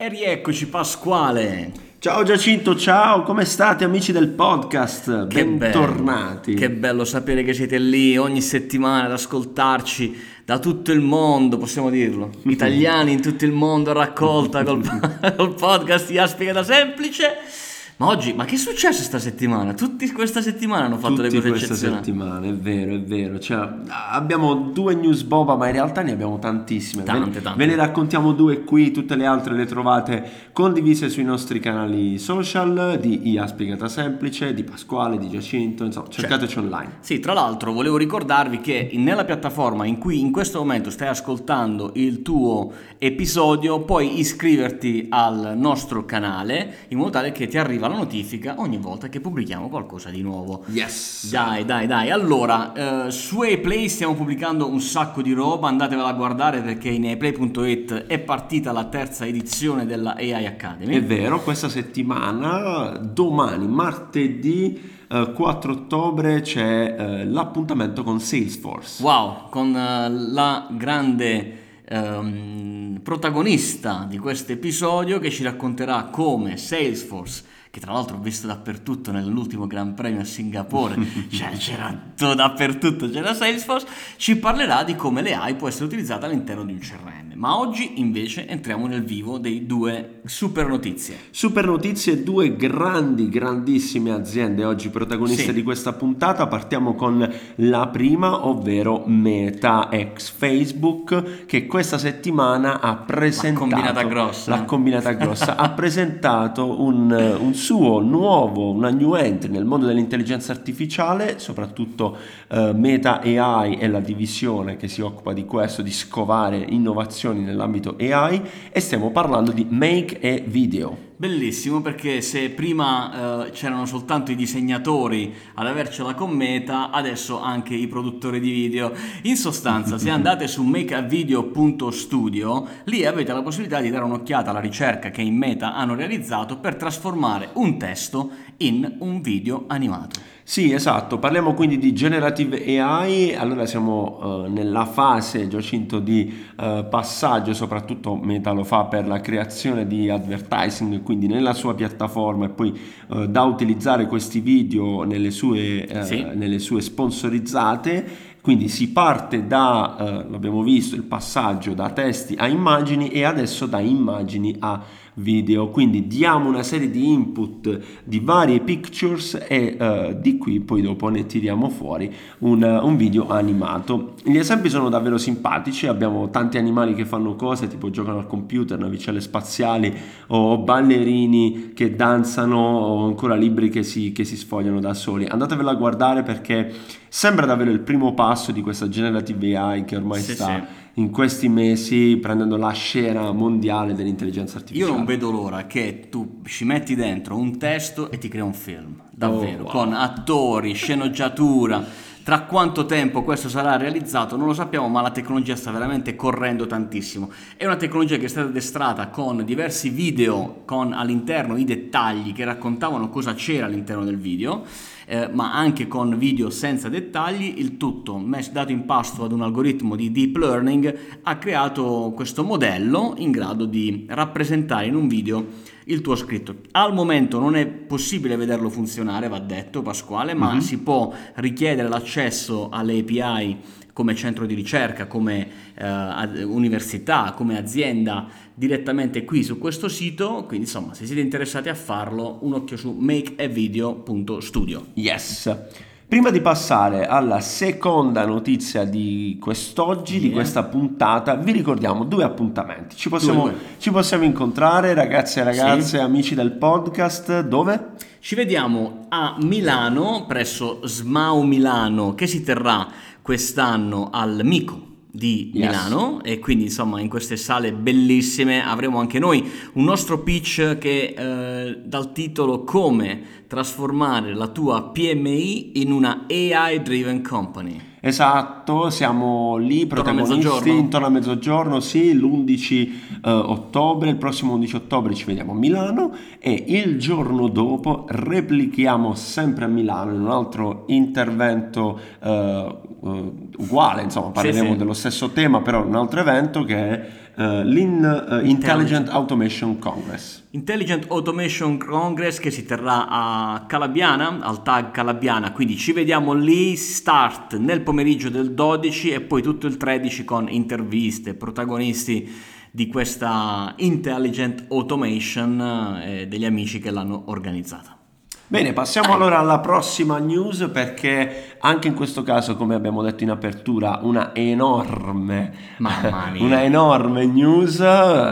E rieccoci Pasquale. Ciao Giacinto, ciao, come state amici del podcast? Che Bentornati. Bello, che bello sapere che siete lì ogni settimana ad ascoltarci da tutto il mondo, possiamo dirlo. Italiani in tutto il mondo raccolta col, col podcast di Aspica da Semplice. Ma oggi, ma che è successo questa settimana? Tutti questa settimana hanno fatto Tutti le cose questa settimana, è vero, è vero. Cioè, abbiamo due news boba, ma in realtà ne abbiamo tantissime. Ve- Tante, tante. Ve ne raccontiamo due qui, tutte le altre le trovate condivise sui nostri canali social di IA Spiegata Semplice, di Pasquale, di Giacinto, insomma, cercateci online. Sì, tra l'altro volevo ricordarvi che nella piattaforma in cui in questo momento stai ascoltando il tuo episodio puoi iscriverti al nostro canale in modo tale che ti arriva la notifica ogni volta che pubblichiamo qualcosa di nuovo. Yes! Dai, dai, dai. Allora, eh, su Play stiamo pubblicando un sacco di roba, andatevela a guardare perché in aplay.it è partita la terza edizione della AI Academy. È vero, questa settimana, domani, martedì eh, 4 ottobre, c'è eh, l'appuntamento con Salesforce. Wow, con eh, la grande ehm, protagonista di questo episodio che ci racconterà come Salesforce, che tra l'altro ho visto dappertutto nell'ultimo Gran Premio a Singapore, cioè c'era tutto dappertutto, c'era Salesforce, ci parlerà di come l'AI può essere utilizzata all'interno di un CRM. Ma oggi invece entriamo nel vivo dei due super notizie. Super notizie, due grandi, grandissime aziende oggi protagoniste Sì. di questa puntata. Partiamo con la prima, ovvero Meta ex Facebook, che questa settimana ha presentato... combinata grossa. La combinata grossa. ha presentato un, un suo nuovo, una new entry nel mondo dell'intelligenza artificiale, soprattutto eh, Meta AI è la divisione che si occupa di questo, di scovare innovazioni nell'ambito AI e stiamo parlando di Make e Video. Bellissimo perché se prima eh, c'erano soltanto i disegnatori ad avercela con Meta, adesso anche i produttori di video. In sostanza, se andate su makeavideo.studio, lì avete la possibilità di dare un'occhiata alla ricerca che in Meta hanno realizzato per trasformare un testo in un video animato. Sì, esatto, parliamo quindi di generative AI, allora siamo eh, nella fase, Giacinto, di eh, passaggio, soprattutto Meta lo fa per la creazione di advertising, quindi nella sua piattaforma e poi eh, da utilizzare questi video nelle sue, eh, Sì. nelle sue sponsorizzate. Quindi si parte da, eh, l'abbiamo visto, il passaggio da testi a immagini e adesso da immagini a video. Quindi diamo una serie di input di varie pictures e eh, di qui poi dopo ne tiriamo fuori un, un video animato. Gli esempi sono davvero simpatici, abbiamo tanti animali che fanno cose tipo giocano al computer, navicelle spaziali o ballerini che danzano o ancora libri che si, che si sfogliano da soli. Andatevela a guardare perché sembra davvero il primo passo di questa generative AI che ormai Sì, sta sì. In questi mesi prendendo la scena mondiale dell'intelligenza Io artificiale. non vedo l'ora che tu ci metti dentro un testo e ti crea un film, davvero, Oh, wow. con attori, sceneggiatura. Tra quanto tempo questo sarà realizzato non lo sappiamo, ma la tecnologia sta veramente correndo tantissimo. È una tecnologia che è stata addestrata con diversi video con all'interno i dettagli che raccontavano cosa c'era all'interno del video, eh, ma anche con video senza dettagli, il tutto dato in pasto ad un algoritmo di deep learning ha creato questo modello in grado di rappresentare in un video il tuo scritto. Al momento non è possibile vederlo funzionare, va detto Pasquale, ma si può richiedere l'accesso alle API come centro di ricerca, come eh, università, come azienda direttamente qui su questo sito, quindi insomma se siete interessati a farlo un occhio su makeavideo.studio. Yes. Prima di passare alla seconda notizia di quest'oggi, di Yeah. questa puntata, vi ricordiamo due appuntamenti. Ci possiamo, Due, due. ci possiamo incontrare, ragazzi e ragazze, Sì. amici del podcast, dove? Ci vediamo a Milano, presso Smau Milano, che si terrà quest'anno al Mico di Yes. Milano e quindi insomma in queste sale bellissime avremo anche noi un nostro pitch che eh, dal titolo come trasformare la tua PMI in una AI driven company. Esatto, siamo lì protagonisti intorno a mezzogiorno, sì, l'11 eh, ottobre, il prossimo 11 ottobre ci vediamo a Milano e il giorno dopo replichiamo sempre a Milano in un altro intervento eh, eh, uguale, insomma parleremo sì. dello stesso tema, però un altro evento che è uh, l'Intelligent Automation Congress. Intelligent Automation Congress che si terrà a Calabiana, al tag Calabiana, quindi ci vediamo lì, start nel pomeriggio del 12 e poi tutto il 13 con interviste, protagonisti di questa Intelligent Automation e eh, degli amici che l'hanno organizzata. Bene, passiamo allora alla prossima news perché anche in questo caso, come abbiamo detto in apertura, una enorme, una enorme news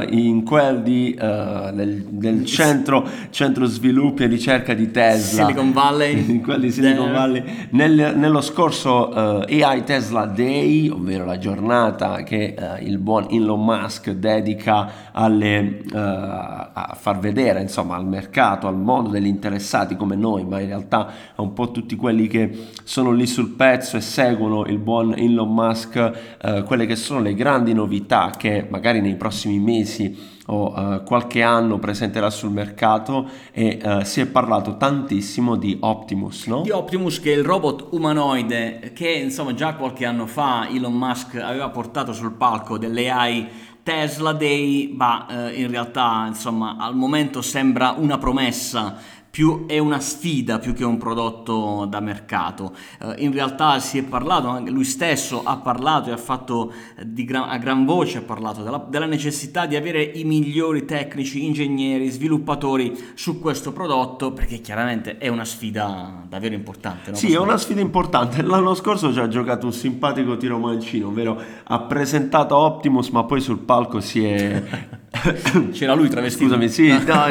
in quel di, uh, del, del centro, centro, sviluppo e ricerca di Tesla. Silicon Valley. In quel di Silicon Valley. Nel, nello scorso uh, eh, AI Tesla Day, ovvero la giornata che uh, il buon Elon Musk dedica alle, a far vedere insomma, al mercato, al mondo degli interessati come noi, ma in realtà a un po' tutti quelli che sono lì sul pezzo e seguono il buon Elon Musk, eh, quelle che sono le grandi novità che magari nei prossimi mesi o uh, qualche anno presenterà sul mercato e uh, si è parlato tantissimo di Optimus, no? Di Optimus che è il robot umanoide che insomma già qualche anno fa Elon Musk aveva portato sul palco delle AI Tesla Day, ma eh, in realtà insomma al momento sembra una promessa più è una sfida più che un prodotto da mercato. Eh, in realtà si è parlato, lui stesso ha parlato e ha fatto gran, a gran voce, ha parlato della, della, necessità di avere i migliori tecnici, ingegneri, sviluppatori su questo prodotto, perché chiaramente è una sfida davvero importante. No? Sì, è una sfida importante. L'anno scorso ci ha giocato un simpatico tiro mancino, ovvero ha presentato Optimus, ma poi sul palco si è C'era lui travestito. Scusami, sì, no,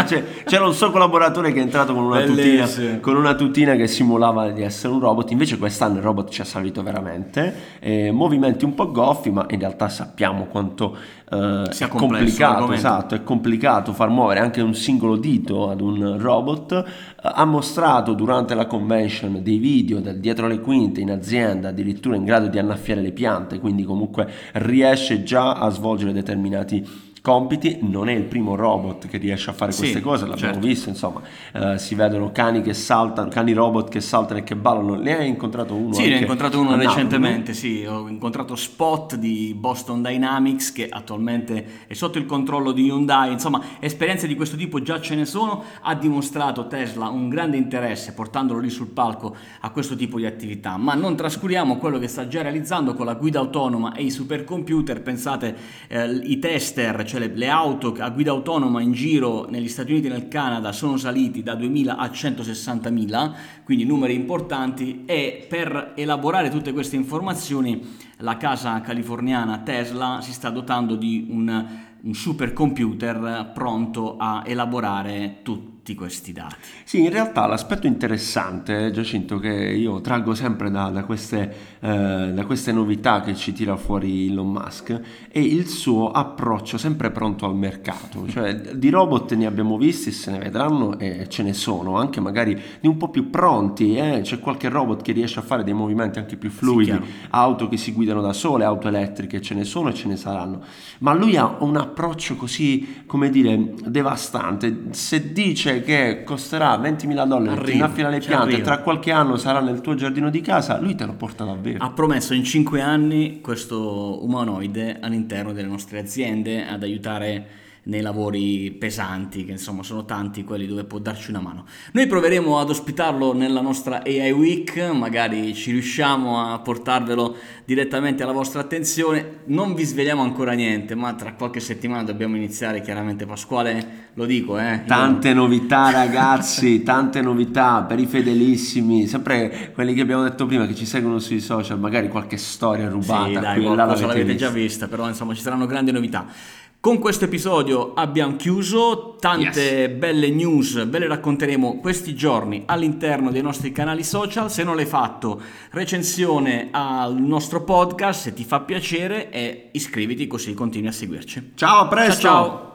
c'era un suo collaboratore che è entrato con una, tutina, con una, tutina, che simulava di essere un robot. Invece quest'anno il robot ci ha salito veramente. Eh, movimenti un po' goffi, ma in realtà sappiamo quanto eh, è complicato. Esatto, è complicato far muovere anche un singolo dito ad un robot. Eh, ha mostrato durante la convention dei video del dietro le quinte in azienda, addirittura in grado di annaffiare le piante, quindi comunque riesce già a svolgere determinati compiti, non è il primo robot che riesce a fare queste sì, cose, l'abbiamo certo. visto, insomma, eh, si vedono cani che saltano, cani robot che saltano e che ballano, ne hai incontrato uno? Sì, ne ho incontrato uno recentemente, no? sì, ho incontrato Spot di Boston Dynamics che attualmente è sotto il controllo di Hyundai, insomma, esperienze di questo tipo già ce ne sono, ha dimostrato Tesla un grande interesse portandolo lì sul palco a questo tipo di attività, ma non trascuriamo quello che sta già realizzando con la guida autonoma e i supercomputer, pensate eh, i tester, cioè cioè le, le, auto a guida autonoma in giro negli Stati Uniti e nel Canada sono saliti da 2.000 a 160.000, quindi numeri importanti e per elaborare tutte queste informazioni la casa californiana Tesla si sta dotando di un, un supercomputer pronto a elaborare tutto tutti questi dati. Sì, in realtà l'aspetto interessante, Giacinto, che io traggo sempre da, da, queste, eh, da, queste, novità che ci tira fuori Elon Musk, è il suo approccio sempre pronto al mercato. Cioè, di robot ne abbiamo visti, se ne vedranno e ce ne sono, anche magari di un po' più pronti. Eh? C'è qualche robot che riesce a fare dei movimenti anche più fluidi, sì, auto che si guidano da sole, auto elettriche, ce ne sono e ce ne saranno. Ma lui ha un approccio così, come dire, devastante. Se dice che costerà 20.000 dollari, ti innaffila le piante, tra qualche anno sarà nel tuo giardino di casa, lui te lo porta davvero. Ha promesso in 5 anni questo umanoide all'interno delle nostre aziende ad aiutare nei lavori pesanti, che insomma sono tanti quelli dove può darci una mano. Noi proveremo ad ospitarlo nella nostra AI Week, magari ci riusciamo a portarvelo direttamente alla vostra attenzione. Non vi svegliamo ancora niente, ma tra qualche settimana dobbiamo iniziare, chiaramente Pasquale, lo dico, eh. Tante Io... novità ragazzi, tante novità per i fedelissimi, sempre quelli che abbiamo detto prima che ci seguono sui social, magari qualche storia rubata. Sì, dai, qualcosa l'avete vista. già vista, però insomma ci saranno grandi novità. Con questo episodio abbiamo chiuso, tante yes. belle news ve le racconteremo questi giorni all'interno dei nostri canali social, se non l'hai fatto recensione al nostro podcast se ti fa piacere e iscriviti così continui a seguirci. Ciao, a presto! ciao. ciao.